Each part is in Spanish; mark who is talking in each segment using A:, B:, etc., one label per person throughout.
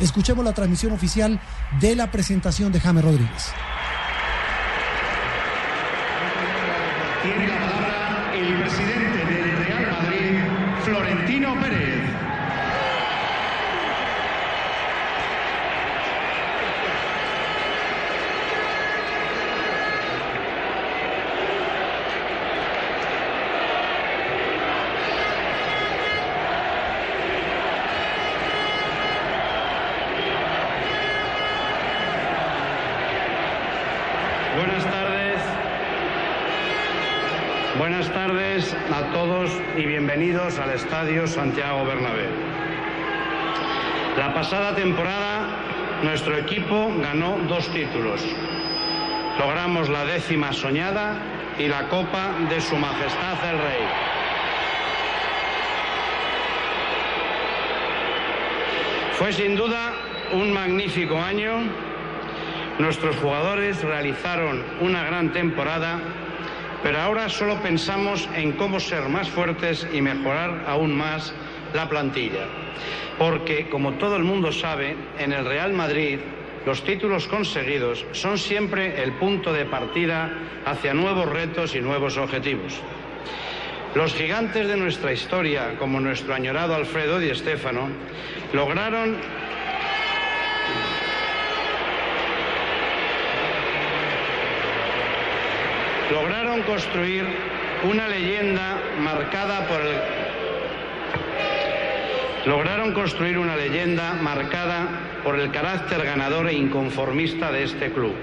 A: Escuchemos la transmisión oficial de la presentación de James Rodríguez.
B: Buenas tardes a todos y bienvenidos al Estadio Santiago Bernabéu. La pasada temporada nuestro equipo ganó dos títulos. Logramos la décima soñada y la Copa de Su Majestad el Rey. Fue sin duda un magnífico año. Nuestros jugadores realizaron una gran temporada pero ahora solo pensamos en cómo ser más fuertes y mejorar aún más la plantilla. Porque, como todo el mundo sabe, en el Real Madrid los títulos conseguidos son siempre el punto de partida hacia nuevos retos y nuevos objetivos. Los gigantes de nuestra historia, como nuestro añorado Alfredo Di Stéfano, lograron lograron construir una leyenda marcada por el lograron construir una leyenda marcada por el carácter ganador e inconformista de este club.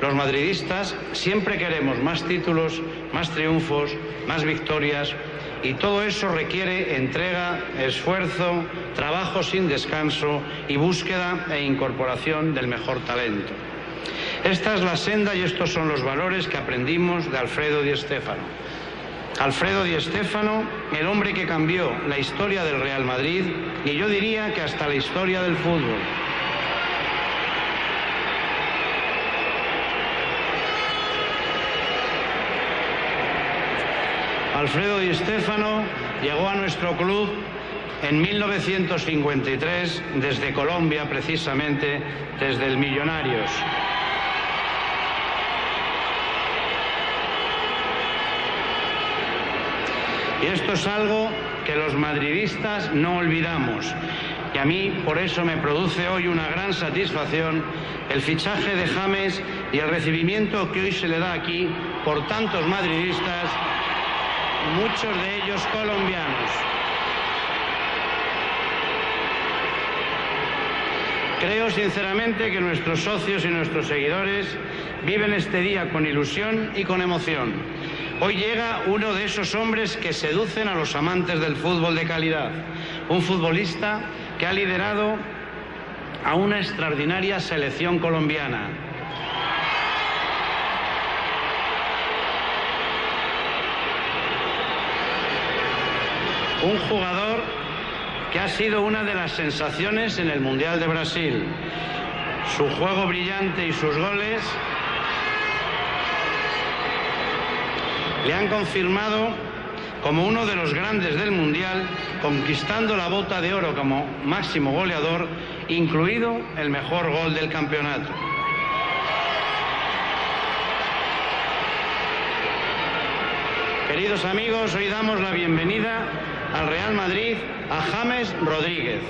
B: Los madridistas siempre queremos más títulos, más triunfos, más victorias y todo eso requiere entrega, esfuerzo, trabajo sin descanso y búsqueda e incorporación del mejor talento. Esta es la senda y estos son los valores que aprendimos de Alfredo Di Stéfano. Alfredo Di Stéfano, el hombre que cambió la historia del Real Madrid y yo diría que hasta la historia del fútbol. Alfredo Di Stéfano llegó a nuestro club en 1953 desde Colombia, precisamente desde el Millonarios. Y esto es algo que los madridistas no olvidamos. Y a mí por eso me produce hoy una gran satisfacción el fichaje de James y el recibimiento que hoy se le da aquí por tantos madridistas, muchos de ellos colombianos. Creo sinceramente que nuestros socios y nuestros seguidores viven este día con ilusión y con emoción. Hoy llega uno de esos hombres que seducen a los amantes del fútbol de calidad, un futbolista que ha liderado a una extraordinaria selección colombiana. Un jugador que ha sido una de las sensaciones en el Mundial de Brasil. Su juego brillante y sus goles le han confirmado como uno de los grandes del Mundial, conquistando la bota de oro como máximo goleador, incluido el mejor gol del campeonato. Queridos amigos, hoy damos la bienvenida al Real Madrid a James Rodríguez.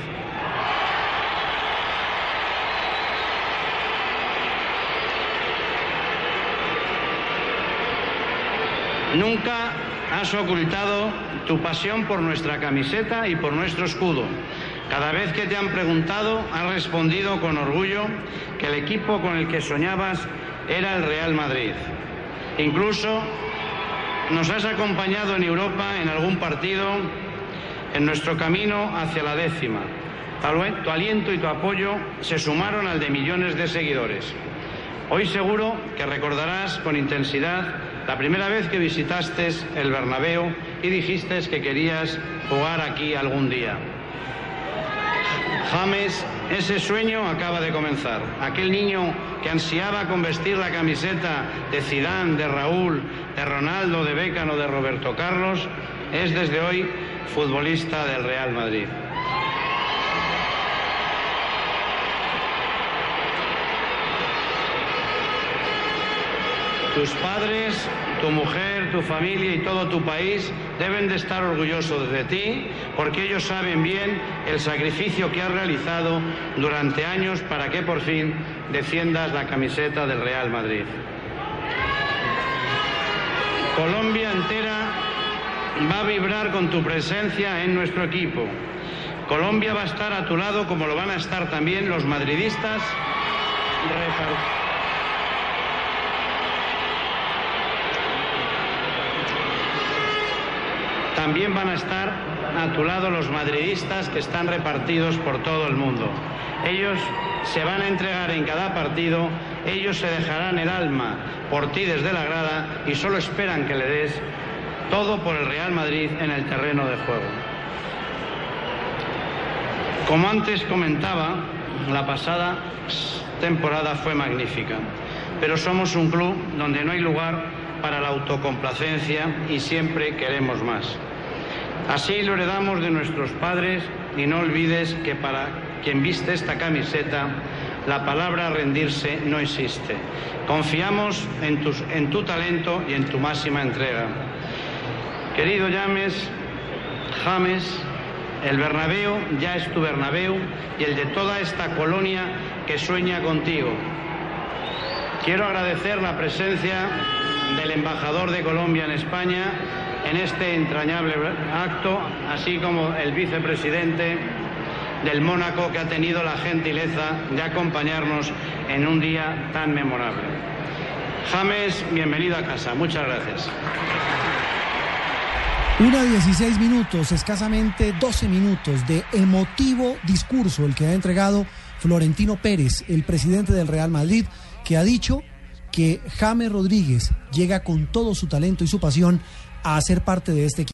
B: Nunca has ocultado tu pasión por nuestra camiseta y por nuestro escudo. Cada vez que te han preguntado, has respondido con orgullo que el equipo con el que soñabas era el Real Madrid. Incluso nos has acompañado en Europa en algún partido en nuestro camino hacia la décima. Tu aliento y tu apoyo se sumaron al de millones de seguidores. Hoy seguro que recordarás con intensidad la primera vez que visitaste el Bernabéu y dijiste que querías jugar aquí algún día. James, ese sueño acaba de comenzar. Aquel niño que ansiaba con vestir la camiseta de Zidane, de Raúl, de Ronaldo, de Beckham o de Roberto Carlos, es desde hoy futbolista del Real Madrid. Tus padres, tu mujer, tu familia y todo tu país deben de estar orgullosos de ti porque ellos saben bien el sacrificio que has realizado durante años para que por fin defiendas la camiseta del Real Madrid. Colombia entera va a vibrar con tu presencia en nuestro equipo. Colombia va a estar a tu lado como lo van a estar también los madridistas También van a estar a tu lado los madridistas que están repartidos por todo el mundo. Ellos se van a entregar en cada partido, ellos se dejarán el alma por ti desde la grada y solo esperan que le des todo por el Real Madrid en el terreno de juego. Como antes comentaba, la pasada temporada fue magnífica, pero somos un club donde no hay lugar para la autocomplacencia y siempre queremos más. Así lo heredamos de nuestros padres y no olvides que para quien viste esta camiseta, la palabra rendirse no existe. Confiamos en, en tu talento y en tu máxima entrega. Querido James, James, el Bernabéu ya es tu Bernabéu y el de toda esta colonia que sueña contigo. Quiero agradecer la presencia del embajador de Colombia en España en este entrañable acto, así como el vicepresidente del Mónaco que ha tenido la gentileza de acompañarnos en un día tan memorable. James, bienvenido a casa. Muchas gracias.
A: Una 16 minutos, escasamente 12 minutos de emotivo discurso el que ha entregado Florentino Pérez, el presidente del Real Madrid, que ha dicho que James Rodríguez llega con todo su talento y su pasión a ser parte de este equipo.